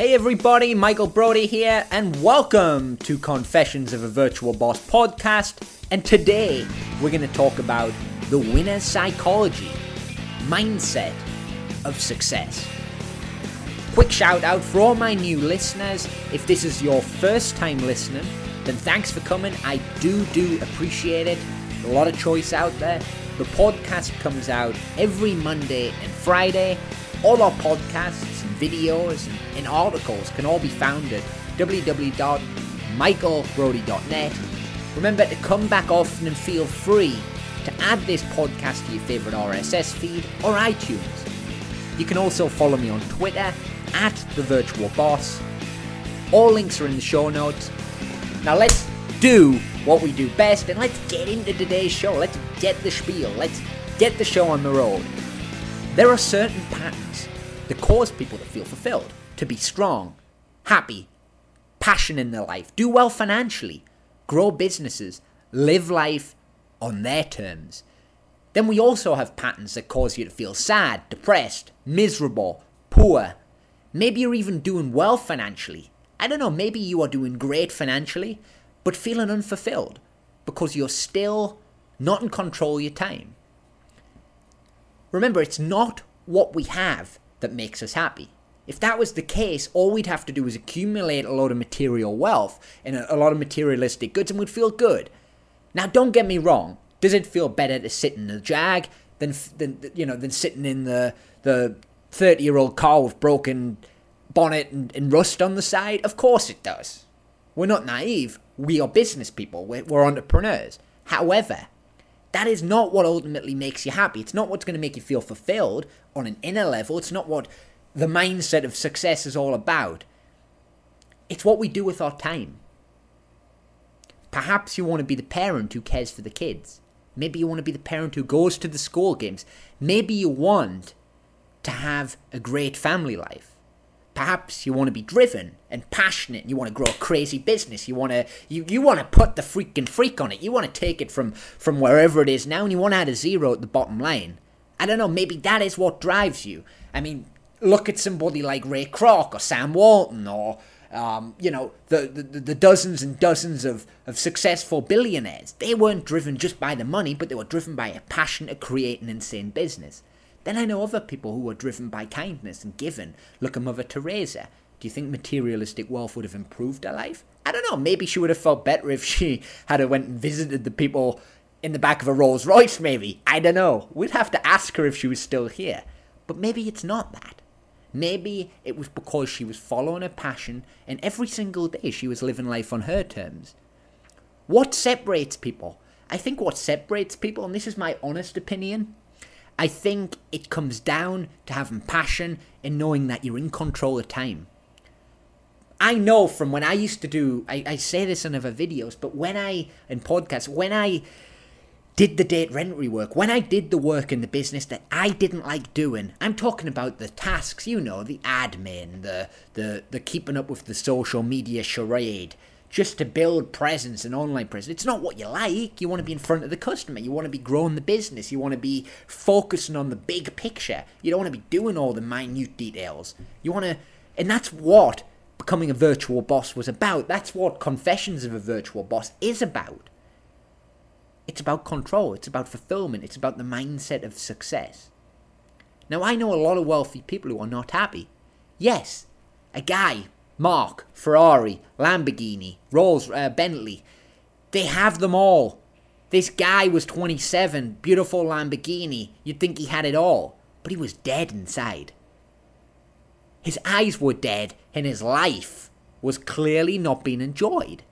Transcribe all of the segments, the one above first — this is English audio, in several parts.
Hey everybody, Michael Brody here, and welcome to Confessions of a Virtual Boss podcast. And today we're going to talk about the winner's psychology, mindset of success. Quick shout out for all my new listeners. If this is your first time listening, then thanks for coming. I do do appreciate it. A lot of choice out there. The podcast comes out every Monday and Friday. All our podcasts videos and, articles can all be found at www.michaelbrody.net. Remember to come back often and feel free to add this podcast to your favourite RSS feed or iTunes. You can also follow me on Twitter at the Virtual Boss. All links are in the show notes. Now let's do what we do best and let's get into today's show. Let's get the spiel. Let's get the show on the road. There are certain patterns that cause people to feel fulfilled, to be strong, happy, passion in their life, do well financially, grow businesses, live life on their terms. Then we also have patterns that cause you to feel sad, depressed, miserable, poor. Maybe you're even doing well financially. I don't know, maybe you are doing great financially, but feeling unfulfilled because you're still not in control of your time. Remember, it's not what we have that makes us happy. If that was the case, all we'd have to do is accumulate a lot of material wealth and a, lot of materialistic goods and we'd feel good. Now, don't get me wrong. Does it feel better to sit in the Jag than, than you know, than sitting in the the 30 year old car with broken bonnet and, and rust on the side? Of course it does. We're not naive. We are business people. We're, we're entrepreneurs. However, that is not what ultimately makes you happy. It's not what's going to make you feel fulfilled on an inner level. It's not what the mindset of success is all about. It's what we do with our time. Perhaps you want to be the parent who cares for the kids. Maybe you want to be the parent who goes to the school games. Maybe you want to have a great family life. Perhaps you want to be driven and passionate and you want to grow a crazy business. You want to you, you want to put the freaking freak on it. You want to take it from from wherever it is now and you want to add a zero at the bottom line. I don't know, maybe that is what drives you. I mean, look at somebody like Ray Kroc or Sam Walton or um, you know, the, the, the dozens and dozens of, of successful billionaires. They weren't driven just by the money, but they were driven by a passion to create an insane business. Then I know other people who were driven by kindness and given. Look at Mother Teresa. Do you think materialistic wealth would have improved her life? I don't know. Maybe she would have felt better if she had went and visited the people in the back of a Rolls Royce. Maybe I don't know. We'd have to ask her if she was still here. But maybe it's not that. Maybe it was because she was following her passion, and every single day she was living life on her terms. What separates people? I think what separates people, and this is my honest opinion, I think it comes down to having passion and knowing that you're in control of time. I know from when I used to do, I, I say this in other videos, but when I, in podcasts, when I did the date rent rework, when I did the work in the business that I didn't like doing, I'm talking about the tasks, you know, the admin, the, the, the keeping up with the social media charade, just to build presence and online presence. It's not what you like. You want to be in front of the customer. You want to be growing the business. You want to be focusing on the big picture. You don't want to be doing all the minute details. You want to, and that's what becoming a virtual boss was about. That's what Confessions of a Virtual Boss is about. It's about control. It's about fulfillment. It's about the mindset of success. Now, I know a lot of wealthy people who are not happy. Yes, a guy Mark, Ferrari, Lamborghini, Rolls, uh, Bentley. They have them all. This guy was 27, beautiful Lamborghini. You'd think he had it all, but he was dead inside. His eyes were dead, and his life was clearly not being enjoyed.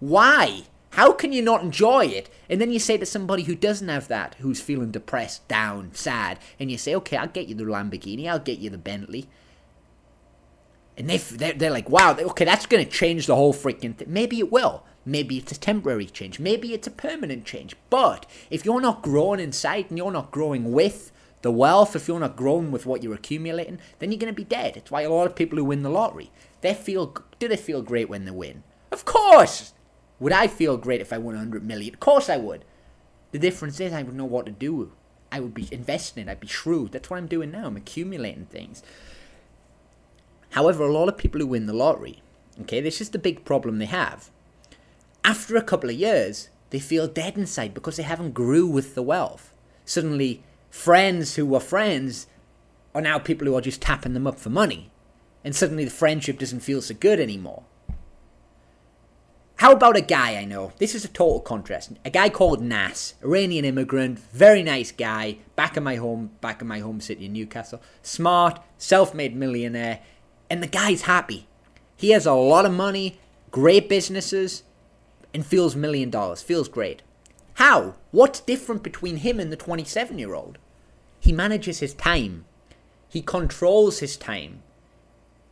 Why? How can you not enjoy it? And then you say to somebody who doesn't have that, who's feeling depressed, down, sad, and you say, okay, I'll get you the Lamborghini, I'll get you the Bentley and they they're, like, wow, okay, that's going to change the whole freaking thing. Maybe it will. Maybe it's a temporary change. Maybe it's a permanent change. But if you're not growing inside and you're not growing with the wealth, if you're not growing with what you're accumulating, then you're going to be dead. It's why a lot of people who win the lottery, they feel, do they feel great when they win? Of course. Would I feel great if I won 100 million? Of course I would. The difference is I would know what to do. I would be investing. I'd be shrewd. That's what I'm doing now. I'm accumulating things. However, a lot of people who win the lottery, okay, this is the big problem they have. After a couple of years, they feel dead inside because they haven't grew with the wealth. Suddenly, friends who were friends are now people who are just tapping them up for money. And suddenly the friendship doesn't feel so good anymore. How about a guy I know? This is a total contrast. A guy called Nas, Iranian immigrant, very nice guy, back in my home, back in my home city in Newcastle. Smart, self-made millionaire, and the guy's happy. He has a lot of money, great businesses, and feels million dollars. Feels great. How? What's different between him and the 27-year-old? He manages his time. He controls his time.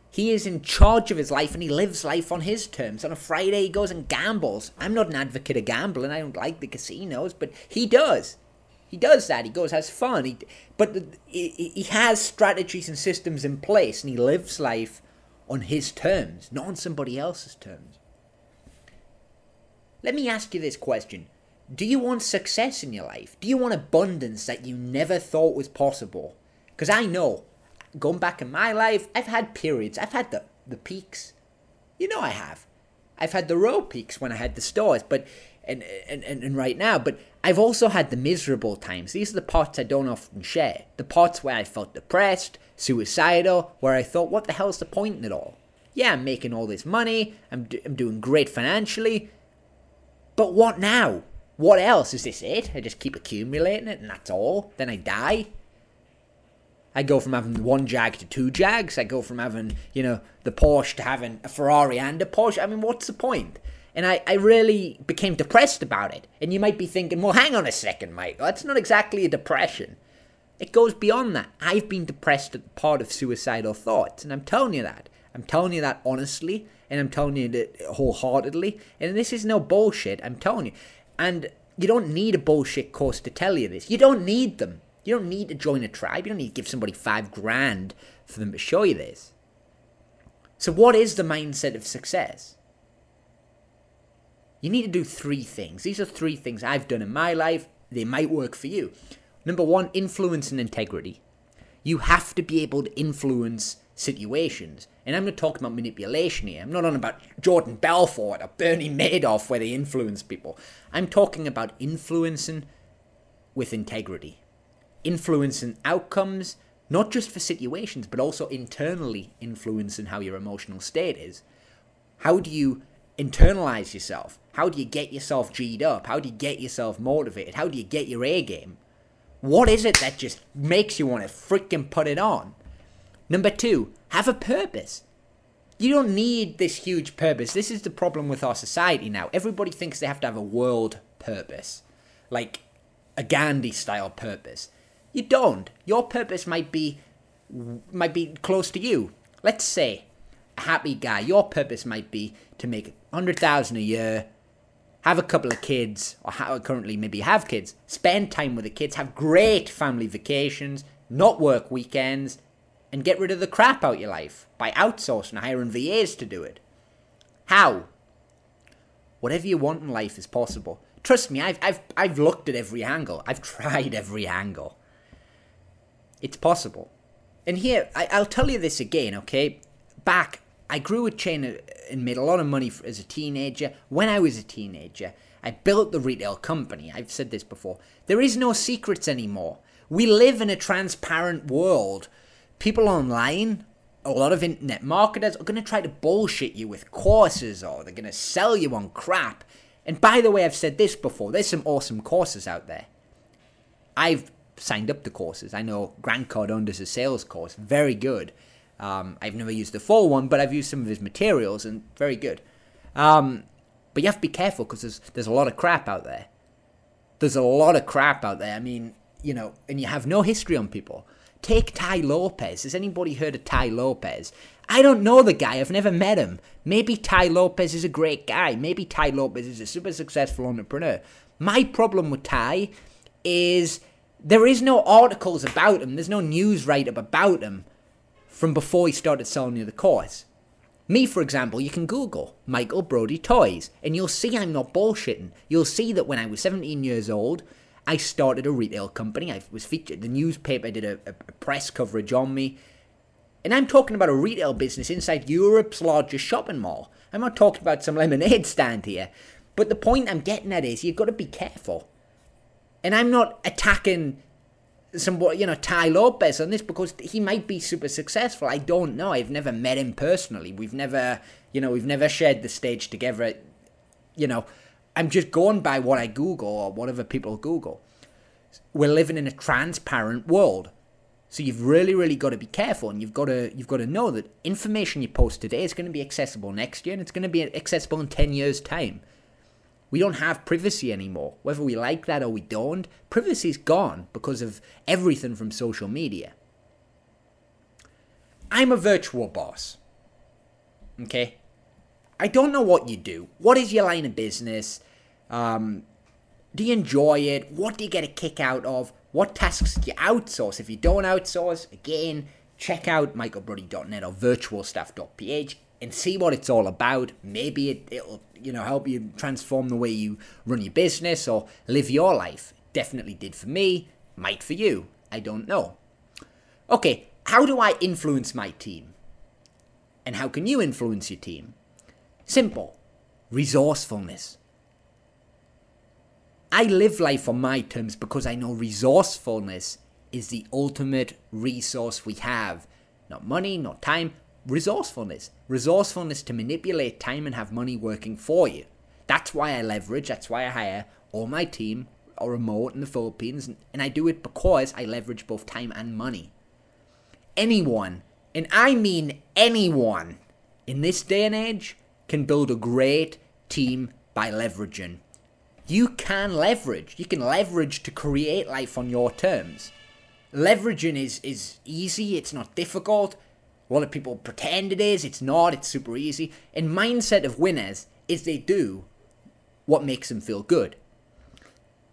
He is in charge of his life and he lives life on his terms. On a Friday, he goes and gambles. I'm not an advocate of gambling. I don't like the casinos, but he does. He does that. He goes, has fun. He, but he, he has strategies and systems in place and he lives life on his terms, not on somebody else's terms. Let me ask you this question Do you want success in your life? Do you want abundance that you never thought was possible? Because I know going back in my life, I've had periods. I've had the, the peaks. You know I have. I've had the low peaks when I had the stores, but and, and, and, and right now, but I've also had the miserable times. These are the parts I don't often share. The parts where I felt depressed, suicidal, where I thought, what the hell's the point in it all? Yeah, I'm making all this money, I'm, do- I'm doing great financially, but what now? What else? Is this it? I just keep accumulating it and that's all? Then I die? I go from having one Jag to two Jags. I go from having, you know, the Porsche to having a Ferrari and a Porsche. I mean, what's the point? And I, I really became depressed about it. And you might be thinking, well, hang on a second, Mike. That's not exactly a depression. It goes beyond that. I've been depressed at the part of suicidal thoughts. And I'm telling you that. I'm telling you that honestly. And I'm telling you that wholeheartedly. And this is no bullshit. I'm telling you. And you don't need a bullshit course to tell you this. You don't need them. You don't need to join a tribe. You don't need to give somebody five grand for them to show you this. So, what is the mindset of success? You need to do three things. These are three things I've done in my life. They might work for you. Number one, influence and integrity. You have to be able to influence situations. And I'm not talking about manipulation here. I'm not on about Jordan Belfort or Bernie Madoff where they influence people. I'm talking about influencing with integrity influencing outcomes, not just for situations, but also internally influencing how your emotional state is. How do you internalize yourself? How do you get yourself G'd up? How do you get yourself motivated? How do you get your A game? What is it that just makes you want to freaking put it on? Number two, have a purpose. You don't need this huge purpose. This is the problem with our society now. Everybody thinks they have to have a world purpose, like a Gandhi style purpose. You don't. Your purpose might be might be close to you. Let's say a happy guy. Your purpose might be to make hundred thousand a year, have a couple of kids, or currently maybe have kids, spend time with the kids, have great family vacations, not work weekends, and get rid of the crap out your life by outsourcing, hiring VAs to do it. How? Whatever you want in life is possible. Trust me, I've I've I've looked at every angle. I've tried every angle. It's possible. And here, I, will tell you this again, okay? Back, I grew a chain uh, and made a lot of money as a teenager. When I was a teenager, I built the retail company. I've said this before. There is no secrets anymore. We live in a transparent world. People online, a lot of internet marketers are going to try to bullshit you with courses or they're going to sell you on crap. And by the way, I've said this before, there's some awesome courses out there. I've signed up to courses. I know Grant Cardone does a sales course, very good. Um, I've never used the full one, but I've used some of his materials and very good. Um, but you have to be careful because there's there's a lot of crap out there. There's a lot of crap out there. I mean, you know, and you have no history on people. Take Tai Lopez. Has anybody heard of Tai Lopez? I don't know the guy. I've never met him. Maybe Tai Lopez is a great guy. Maybe Tai Lopez is a super successful entrepreneur. My problem with Tai is there is no articles about him. There's no news write up about him from before he started selling you the course. Me, for example, you can Google Michael Brody Toys, and you'll see I'm not bullshitting. You'll see that when I was 17 years old, I started a retail company. I was featured. The newspaper did a, a press coverage on me. And I'm talking about a retail business inside Europe's largest shopping mall. I'm not talking about some lemonade stand here. But the point I'm getting at is you've got to be careful. And I'm not attacking some, you know, Tai Lopez on this because he might be super successful. I don't know. I've never met him personally. We've never, you know, we've never shared the stage together. You know, I'm just going by what I Google or whatever people Google. We're living in a transparent world. So you've really, really got to be careful, and you've got to you've got to know that information you post today is going to be accessible next year, and it's going to be accessible in ten years' time. We don't have privacy anymore, whether we like that or we don't. Privacy's gone because of everything from social media. I'm a virtual boss. Okay, I don't know what you do. What is your line of business? Um, do you enjoy it? What do you get a kick out of? What tasks do you outsource? If you don't outsource, again, check out michaelbrody.net or virtualstaff.ph and see what it's all about. Maybe it, it'll you know help you transform the way you run your business or live your life. Definitely did for me. Might for you. I don't know. Okay, how do I influence my team? And how can you influence your team? Simple. Resourcefulness. I live life on my terms because I know resourcefulness is the ultimate resource we have. Not money, not time, resourcefulness. Resourcefulness to manipulate time and have money working for you. That's why I leverage, that's why I hire all my team or remote in the Philippines, and I do it because I leverage both time and money. Anyone, and I mean anyone, in this day and age can build a great team by leveraging you can leverage. You can leverage to create life on your terms. Leveraging is, is easy, it's not difficult. A lot of people pretend it is, it's not, it's super easy. And mindset of winners is they do what makes them feel good.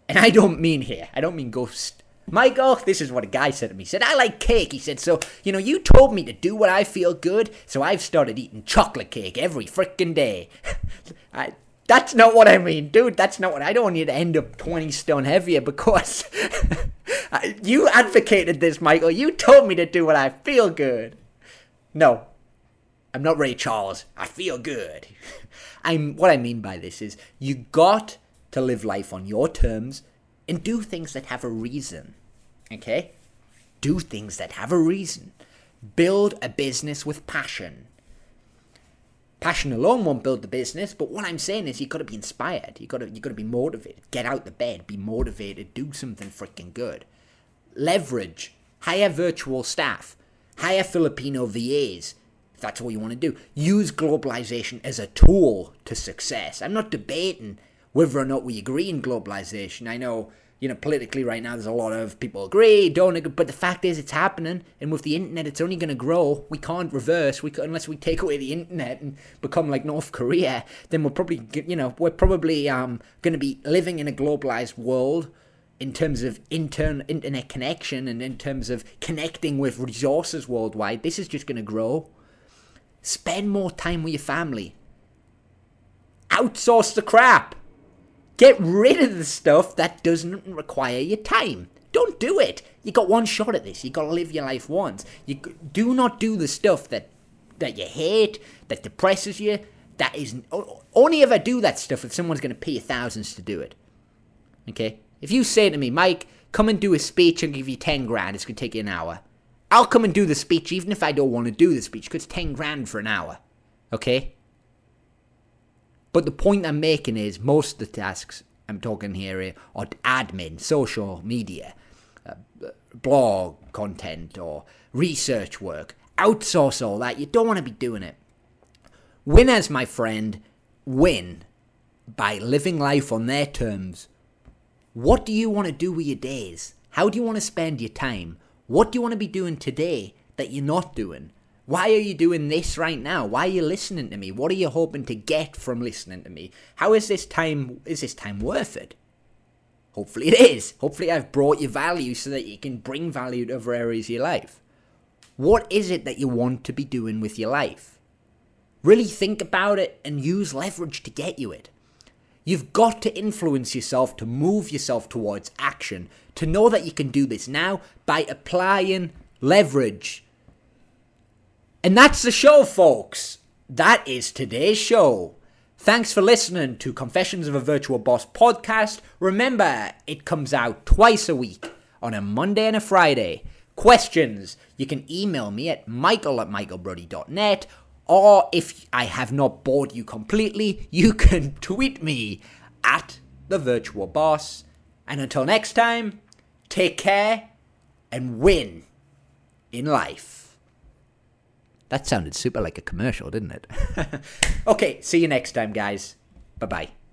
And I don't mean here, I don't mean ghost. Michael, this is what a guy said to me. He said, I like cake. He said, so, you know, you told me to do what I feel good, so I've started eating chocolate cake every frickin' day. I, that's not what I mean, dude. That's not what I don't you to end up 20 stone heavier because you advocated this, Michael. You told me to do what I feel good. No, I'm not Ray Charles. I feel good. I'm what I mean by this is you got to live life on your terms and do things that have a reason. Okay? Do things that have a reason. Build a business with passion. Passion alone won't build the business, but what I'm saying is you got to be inspired. You got to you got to be motivated. Get out the bed, be motivated, do something freaking good. Leverage, hire virtual staff, hire Filipino VAs. If that's what you want to do, use globalization as a tool to success. I'm not debating whether or not we agree in globalization. I know you know, politically right now, there's a lot of people agree, don't agree, but the fact is, it's happening, and with the internet, it's only going to grow. We can't reverse. We can, unless we take away the internet and become like North Korea, then we're probably, you know, we're probably um, going to be living in a globalized world in terms of intern internet connection and in terms of connecting with resources worldwide. This is just going to grow. Spend more time with your family. Outsource the crap. Get rid of the stuff that doesn't require your time. Don't do it. You got one shot at this. You got to live your life once. You do not do the stuff that that you hate, that depresses you. That is only ever do that stuff if someone's going to pay you thousands to do it. Okay? If you say to me, Mike, come and do a speech, I'll give you 10 grand, it's going to take you an hour. I'll come and do the speech even if I don't want to do the speech because 10 grand for an hour. Okay? But the point I'm making is most of the tasks I'm talking here are admin, social media, uh, blog content, or research work. Outsource all that. You don't want to be doing it. Winners, my friend, win by living life on their terms. What do you want to do with your days? How do you want to spend your time? What do you want to be doing today that you're not doing? Why are you doing this right now? Why are you listening to me? What are you hoping to get from listening to me? How is this time is this time worth it? Hopefully it is. Hopefully I've brought you value so that you can bring value to other areas of your life. What is it that you want to be doing with your life? Really think about it and use leverage to get you it. You've got to influence yourself to move yourself towards action, to know that you can do this now by applying leverage And that's the show, folks. That is today's show. Thanks for listening to Confessions of a Virtual Boss podcast. Remember, it comes out twice a week on a Monday and a Friday. Questions, you can email me at michael at michaelbrody.net or if I have not bored you completely, you can tweet me at the virtual boss. And until next time, take care and win in life. That sounded super like a commercial, didn't it? okay, see you next time, guys. Bye bye.